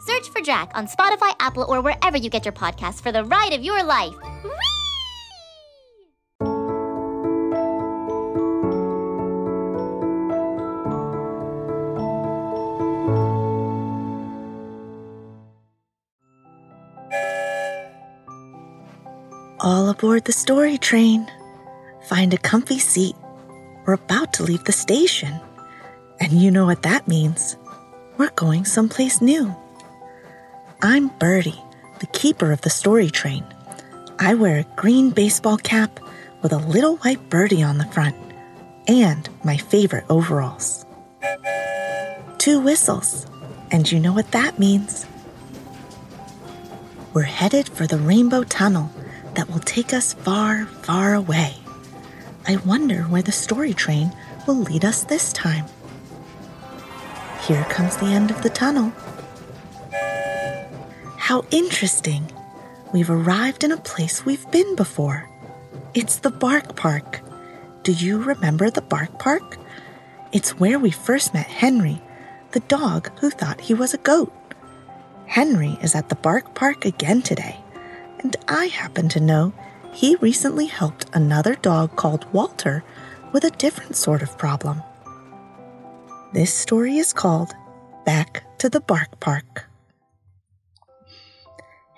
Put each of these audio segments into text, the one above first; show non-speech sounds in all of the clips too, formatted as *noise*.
Search for Drac on Spotify, Apple, or wherever you get your podcasts for the ride of your life. Whee! All aboard the story train. Find a comfy seat. We're about to leave the station. And you know what that means. We're going someplace new. I'm Birdie, the keeper of the story train. I wear a green baseball cap with a little white birdie on the front and my favorite overalls. Two whistles, and you know what that means. We're headed for the Rainbow Tunnel that will take us far, far away. I wonder where the story train will lead us this time. Here comes the end of the tunnel. How interesting! We've arrived in a place we've been before. It's the Bark Park. Do you remember the Bark Park? It's where we first met Henry, the dog who thought he was a goat. Henry is at the Bark Park again today and I happen to know he recently helped another dog called Walter with a different sort of problem. This story is called Back to the Bark Park.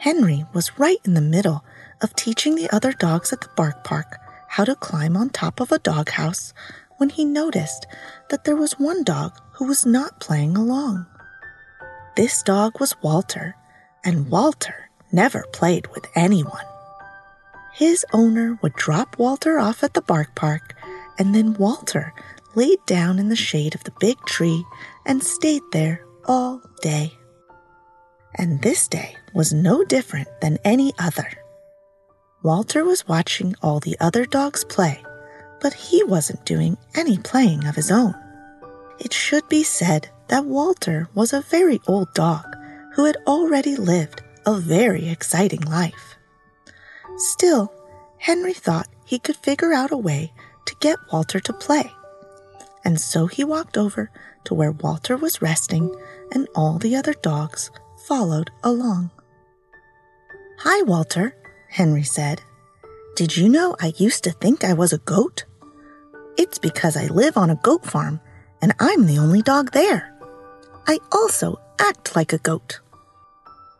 Henry was right in the middle of teaching the other dogs at the Bark Park how to climb on top of a doghouse when he noticed that there was one dog who was not playing along. This dog was Walter, and Walter never played with anyone. His owner would drop Walter off at the bark park, and then Walter laid down in the shade of the big tree and stayed there all day. And this day was no different than any other. Walter was watching all the other dogs play, but he wasn't doing any playing of his own. It should be said that Walter was a very old dog who had already lived a very exciting life. Still, Henry thought he could figure out a way to get Walter to play. And so he walked over to where Walter was resting, and all the other dogs followed along. Hi, Walter, Henry said. Did you know I used to think I was a goat? It's because I live on a goat farm and I'm the only dog there. I also act like a goat.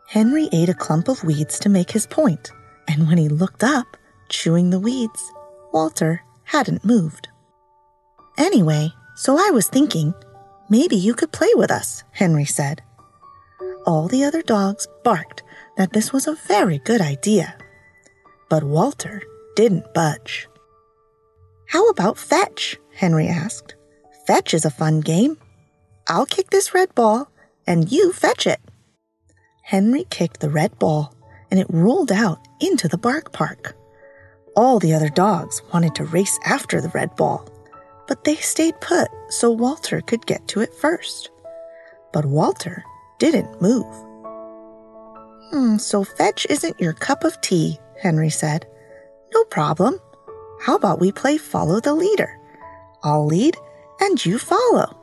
Henry ate a clump of weeds to make his point, and when he looked up, chewing the weeds, Walter hadn't moved. Anyway, so I was thinking, maybe you could play with us, Henry said. All the other dogs barked that this was a very good idea. But Walter didn't budge. How about fetch? Henry asked. Fetch is a fun game. I'll kick this red ball, and you fetch it. Henry kicked the red ball and it rolled out into the bark park. All the other dogs wanted to race after the red ball, but they stayed put so Walter could get to it first. But Walter didn't move. Hmm, so fetch isn't your cup of tea, Henry said. No problem. How about we play follow the leader? I'll lead and you follow.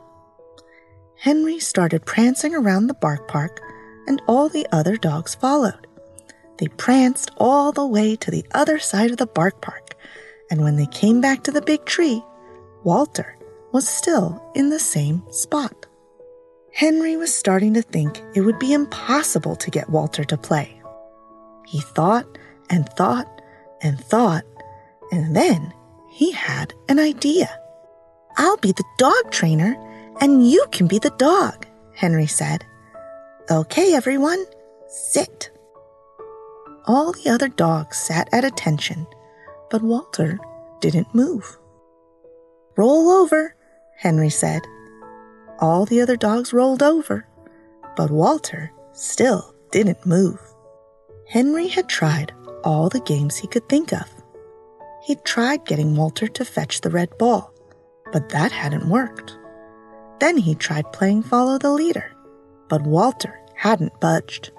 Henry started prancing around the bark park and all the other dogs followed. They pranced all the way to the other side of the bark park, and when they came back to the big tree, Walter was still in the same spot. Henry was starting to think it would be impossible to get Walter to play. He thought and thought and thought, and then he had an idea. I'll be the dog trainer, and you can be the dog, Henry said. Okay, everyone, sit. All the other dogs sat at attention, but Walter didn't move. Roll over, Henry said. All the other dogs rolled over, but Walter still didn't move. Henry had tried all the games he could think of. He'd tried getting Walter to fetch the red ball, but that hadn't worked. Then he tried playing follow the leader, but Walter hadn't budged.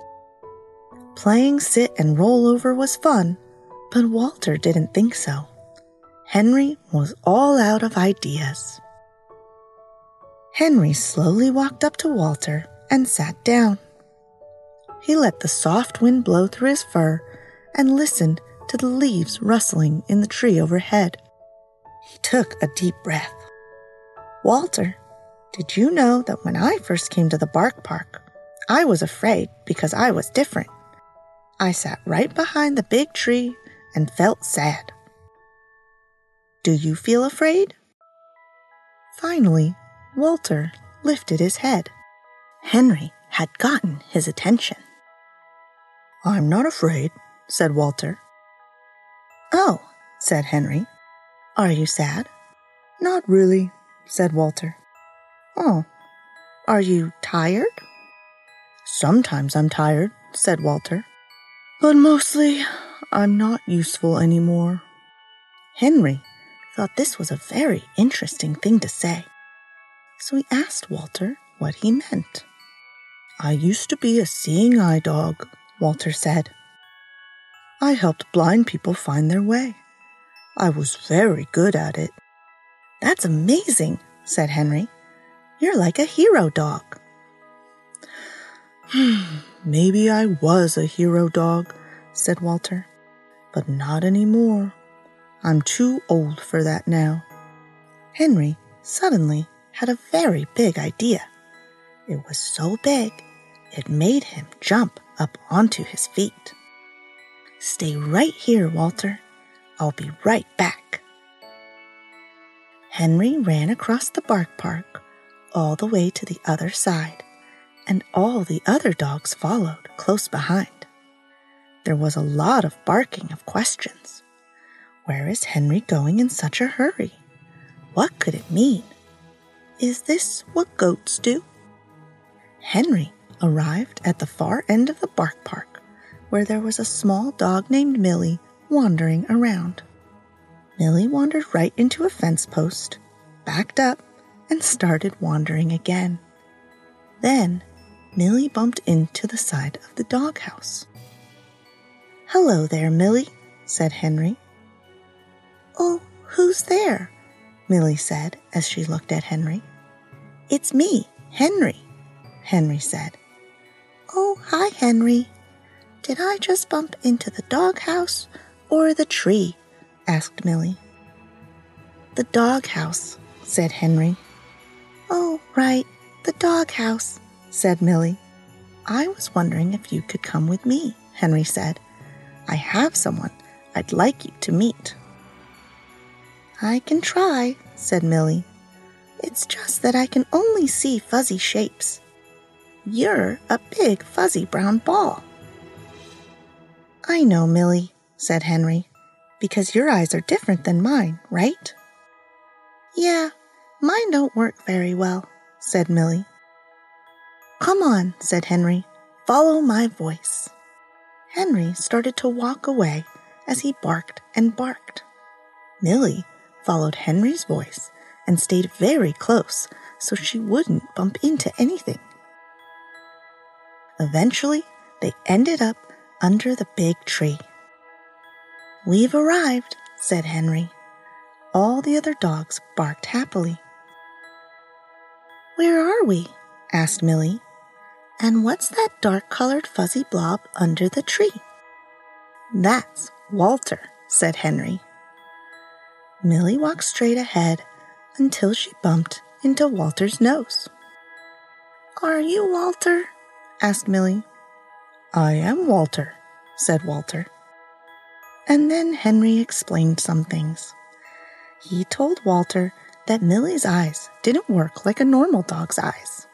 Playing sit and roll over was fun, but Walter didn't think so. Henry was all out of ideas. Henry slowly walked up to Walter and sat down. He let the soft wind blow through his fur and listened to the leaves rustling in the tree overhead. He took a deep breath. Walter, did you know that when I first came to the bark park, I was afraid because I was different? I sat right behind the big tree and felt sad. Do you feel afraid? Finally, Walter lifted his head. Henry had gotten his attention. I'm not afraid, said Walter. Oh, said Henry. Are you sad? Not really, said Walter. Oh, are you tired? Sometimes I'm tired, said Walter. But mostly, I'm not useful anymore. Henry thought this was a very interesting thing to say. So he asked Walter what he meant. I used to be a seeing eye dog, Walter said. I helped blind people find their way. I was very good at it. That's amazing, said Henry. You're like a hero dog. *sighs* Maybe I was a hero dog, said Walter, but not anymore. I'm too old for that now. Henry suddenly had a very big idea. It was so big, it made him jump up onto his feet. Stay right here, Walter. I'll be right back. Henry ran across the bark park all the way to the other side, and all the other dogs followed close behind. There was a lot of barking of questions. Where is Henry going in such a hurry? What could it mean? Is this what goats do? Henry arrived at the far end of the bark park where there was a small dog named Millie wandering around. Millie wandered right into a fence post, backed up, and started wandering again. Then Millie bumped into the side of the doghouse. Hello there, Millie, said Henry. Oh, who's there? Millie said as she looked at Henry. It's me, Henry, Henry said. Oh, hi, Henry, did I just bump into the doghouse or the tree? asked Millie. The doghouse, said Henry. Oh, right, the doghouse, said Millie. I was wondering if you could come with me, Henry said. I have someone I'd like you to meet. I can try, said Millie. It's just that I can only see fuzzy shapes. You're a big fuzzy brown ball. I know, Millie, said Henry, because your eyes are different than mine, right? Yeah, mine don't work very well, said Millie. Come on, said Henry. Follow my voice. Henry started to walk away as he barked and barked. Millie followed Henry's voice and stayed very close so she wouldn't bump into anything. Eventually, they ended up under the big tree. We've arrived, said Henry. All the other dogs barked happily. Where are we? asked Millie. And what's that dark colored fuzzy blob under the tree? That's Walter, said Henry. Millie walked straight ahead until she bumped into Walter's nose. Are you Walter? asked Millie. I am Walter, said Walter. And then Henry explained some things. He told Walter that Millie's eyes didn't work like a normal dog's eyes.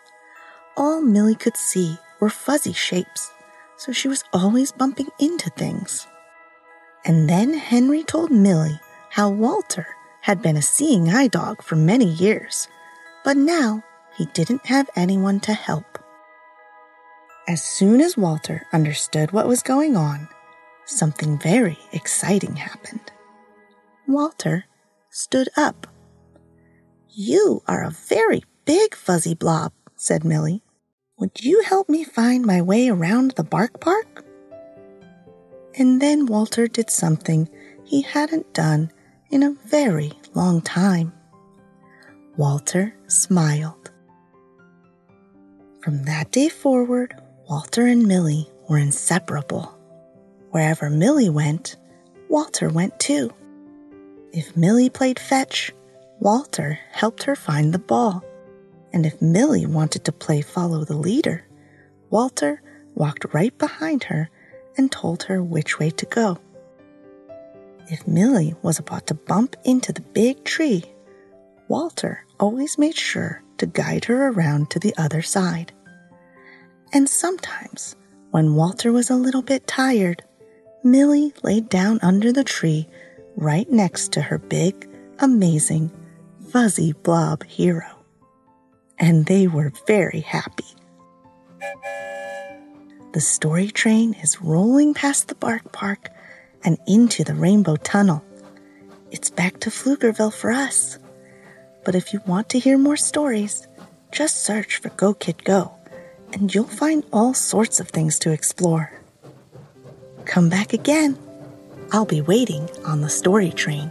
All Millie could see were fuzzy shapes, so she was always bumping into things. And then Henry told Millie how Walter had been a seeing eye dog for many years, but now he didn't have anyone to help. As soon as Walter understood what was going on, something very exciting happened. Walter stood up. You are a very big fuzzy blob, said Millie. Would you help me find my way around the bark park? And then Walter did something he hadn't done in a very long time. Walter smiled. From that day forward, Walter and Millie were inseparable. Wherever Millie went, Walter went too. If Millie played fetch, Walter helped her find the ball. And if Millie wanted to play follow the leader, Walter walked right behind her and told her which way to go. If Millie was about to bump into the big tree, Walter always made sure to guide her around to the other side. And sometimes, when Walter was a little bit tired, Millie laid down under the tree right next to her big, amazing, fuzzy blob hero. And they were very happy. The story train is rolling past the Bark Park and into the Rainbow Tunnel. It's back to Pflugerville for us. But if you want to hear more stories, just search for Go Kid Go, and you'll find all sorts of things to explore. Come back again. I'll be waiting on the story train.